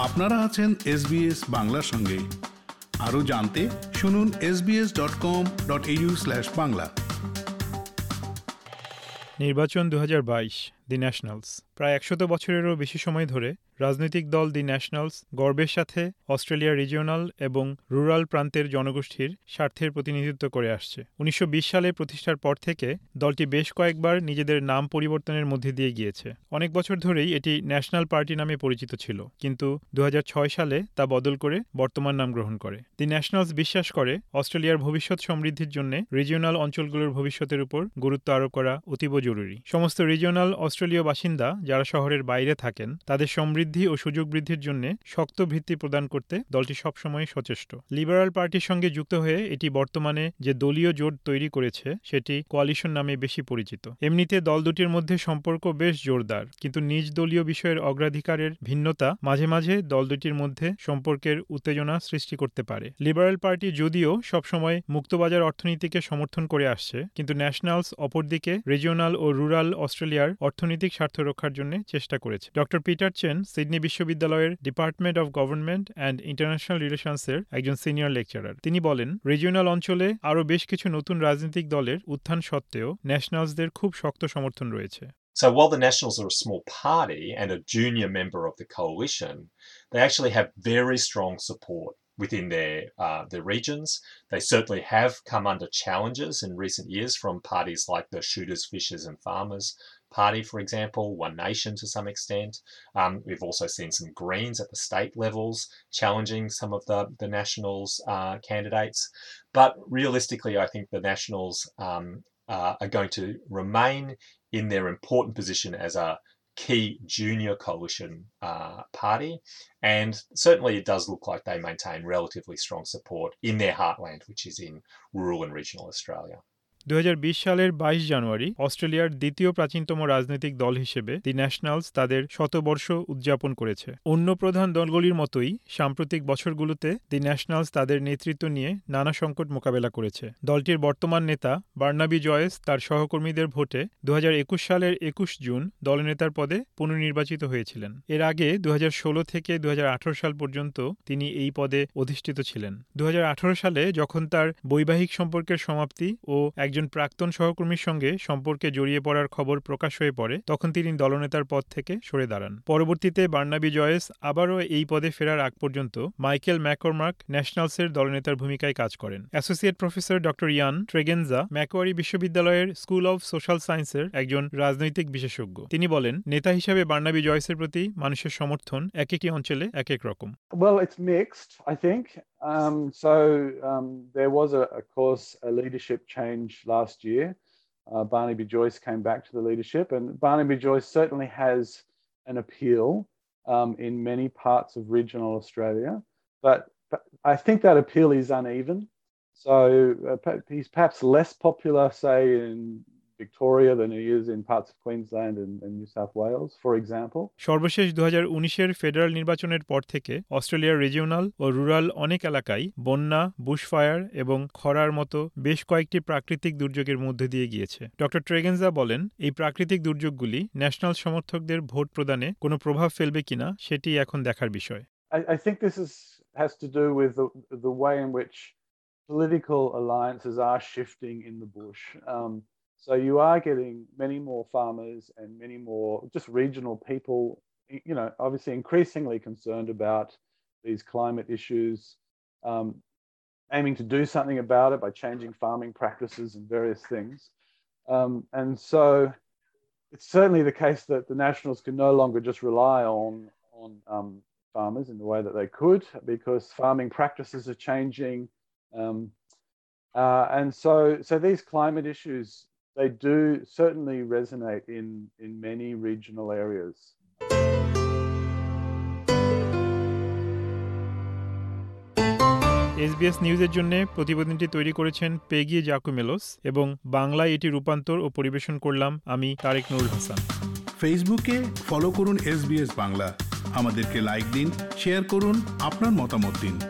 আপনারা আছেন এসবিএস বাংলার সঙ্গে। আরও জানতে শুনুন SBS dot com dot Bangla. নির্বাচন দু হাজার বাইশ। The Nationals. প্রায় একশত বছরেরও বেশি সময় ধরে রাজনৈতিক দল দি ন্যাশনালস গর্বের সাথে অস্ট্রেলিয়ার রিজিওনাল এবং রুরাল প্রান্তের জনগোষ্ঠীর স্বার্থের প্রতিনিধিত্ব করে আসছে। উনিশশো বিশ সালে প্রতিষ্ঠার পর থেকে দলটি বেশ কয়েকবার নিজেদের নাম পরিবর্তনের মধ্যে দিয়ে গিয়েছে। অনেক বছর ধরেই এটি ন্যাশনাল পার্টি নামে পরিচিত ছিল, কিন্তু দু হাজার ছয় সালে তা বদল করে বর্তমান নাম গ্রহণ করে। দি ন্যাশনালস বিশ্বাস করে অস্ট্রেলিয়ার ভবিষ্যৎ সমৃদ্ধির জন্য রিজিওনাল অঞ্চলগুলোর ভবিষ্যতের উপর গুরুত্ব আরোপ করা অতীব জরুরি। সমস্ত রিজিওনাল অস্ট্রেলীয় বাসিন্দা যারা শহরের বাইরে থাকেন, তাদের সমৃদ্ধি ও সুযোগ বৃদ্ধির জন্য শক্ত ভিত্তি প্রদান করতে দলটি সবসময় সচেষ্ট। লিবারাল পার্টির সঙ্গে যুক্ত হয়ে এটি বর্তমানে যে দলীয় জোট তৈরি করেছে, সেটি কোয়ালিশন নামে বেশি পরিচিত। এমনিতে দল দুটির মধ্যে সম্পর্ক বেশ জোরদার, কিন্তু নিজ দলীয় বিষয়ের অগ্রাধিকারের ভিন্নতা মাঝে মাঝে দল দুটির মধ্যে সম্পর্কের উত্তেজনা সৃষ্টি করতে পারে। লিবারাল পার্টি যদিও সবসময় মুক্তবাজার অর্থনীতিকে সমর্থন করে আসছে, কিন্তু ন্যাশনালস অপরদিকে রিজিওনাল ও রুরাল অস্ট্রেলিয়ার অর্থনৈতিক স্বার্থ রক্ষার জন্য চেষ্টা করেছে। ডক্টর পিটার চেন সিডনি বিশ্ববিদ্যালয়ের department of government and international রিলেশনসের একজন সিনিয়র লেকচারার। তিনি বলেন রিজিওনাল অঞ্চলে আরও বেশ কিছু নতুন রাজনৈতিক দলের উত্থান সত্ত্বেও ন্যাশনালসদের খুব শক্ত সমর্থন রয়েছে। So while the Nationals are a small party and a junior member of the coalition, they actually have very strong support within their uh, their regions. They certainly have come under challenges in recent years from parties like the Shooters, Fishers, and Farmers Party, for example, One Nation to some extent. Um, we've also seen some Greens at the state levels challenging some of the, the Nationals uh, candidates. But realistically, I think the Nationals um, uh, are going to remain in their important position as a key junior coalition uh, party. And certainly it does look like they maintain relatively strong support in their heartland, which is in rural and regional Australia. দু হাজার বিশ সালের বাইশ জানুয়ারি অস্ট্রেলিয়ার দ্বিতীয় প্রাচীনতম রাজনৈতিক দল হিসেবে দি ন্যাশনালস তাদের শতবর্ষ উদযাপন করেছে। অন্য প্রধান দলগুলির মতোই সাম্প্রতিক বছরগুলোতে দি ন্যাশনালস তাদের নেতৃত্ব নিয়ে নানা সংকট মোকাবেলা করেছে। দলটির বর্তমান নেতা বার্নাবি জয়েস তার সহকর্মীদের ভোটে দু হাজার একুশ সালের একুশ জুন দলনেতার পদে পুনর্নির্বাচিত হয়েছিলেন। এর আগে দু হাজার ষোলো থেকে দু হাজার আঠারো সাল পর্যন্ত তিনি এই পদে অধিষ্ঠিত ছিলেন। দু হাজার আঠারো সালে যখন তার বৈবাহিক সম্পর্কের সমাপ্তি ও একজন প্রাক্তন সহকর্মীর সঙ্গে সম্পর্কে জড়িয়ে পড়ার খবর প্রকাশ হয়ে পড়ে তখন তিনি দলনেতার পদ থেকে সরে দাঁড়ান। পরবর্তীতে বার্নাবি জয়েস আবারও এই পদে ফেরার আগ পর্যন্ত মাইকেল ম্যাকরমার্ক ন্যাশনালসের দলনেতার ভূমিকায় কাজ করেন। Associate professor doctor Ian Tregenza Macquarie বিশ্ববিদ্যালয়ের স্কুল অব সোশ্যাল সায়েন্সের একজন রাজনৈতিক বিশেষজ্ঞ। তিনি বলেন নেতা হিসেবে বার্নাবি জয়েসের প্রতি মানুষের সমর্থন এক একটি অঞ্চলে এক এক রকম। Well, it's mixed, I think. Um, so um, there was, a, of course, a leadership change last year. Uh, Barnaby Joyce came back to the leadership, and Barnaby Joyce certainly has an appeal um, in many parts of regional Australia, but, but, I think that appeal is uneven. So uh, he's perhaps less popular, say, in Victoria than he is in parts of Queensland and, and New South Wales, for example. সর্বশেষ দু হাজার উনিশের federal নির্বাচনের পর থেকে অস্ট্রেলিয়ার regional ও rural অনেক এলাকায় বন্যা বুশফায়ার এবং খরার মতো বেশ কয়েকটি প্রাকৃতিক দুর্যোগের মধ্যে দিয়ে গিয়েছে ডক্টর ট্রেগেনজা বলেন এই প্রাকৃতিক দুর্যোগগুলি ন্যাশনাল সমর্থকদের ভোট প্রদানে কোনো প্রভাব ফেলবে কিনা সেটি এখন দেখার বিষয় I, I think this is has to do with the, the way in which political alliances are shifting in the bush. Um, So you are getting many more farmers and many more just regional people, you know, obviously increasingly concerned about these climate issues, um, aiming to do something about it by changing farming practices and various things. Um, and so it's certainly the case that the Nationals can no longer just rely on, on um, farmers in the way that they could because farming practices are changing. Um, uh, and so, so these climate issues they do certainly resonate in, in many regional areas. SBS নিউজের জন্য প্রতিবেদনটি তৈরি করেছেন পেগি জাকুমেলোস এবং বাংলায় এটি রূপান্তর ও পরিবেশন করলাম আমি তারেক নুরুল হাসান। ফেসবুকে ফলো করুন এস বাংলা। আমাদেরকে লাইক দিন শেয়ার করুন আপনার মতামত দিন।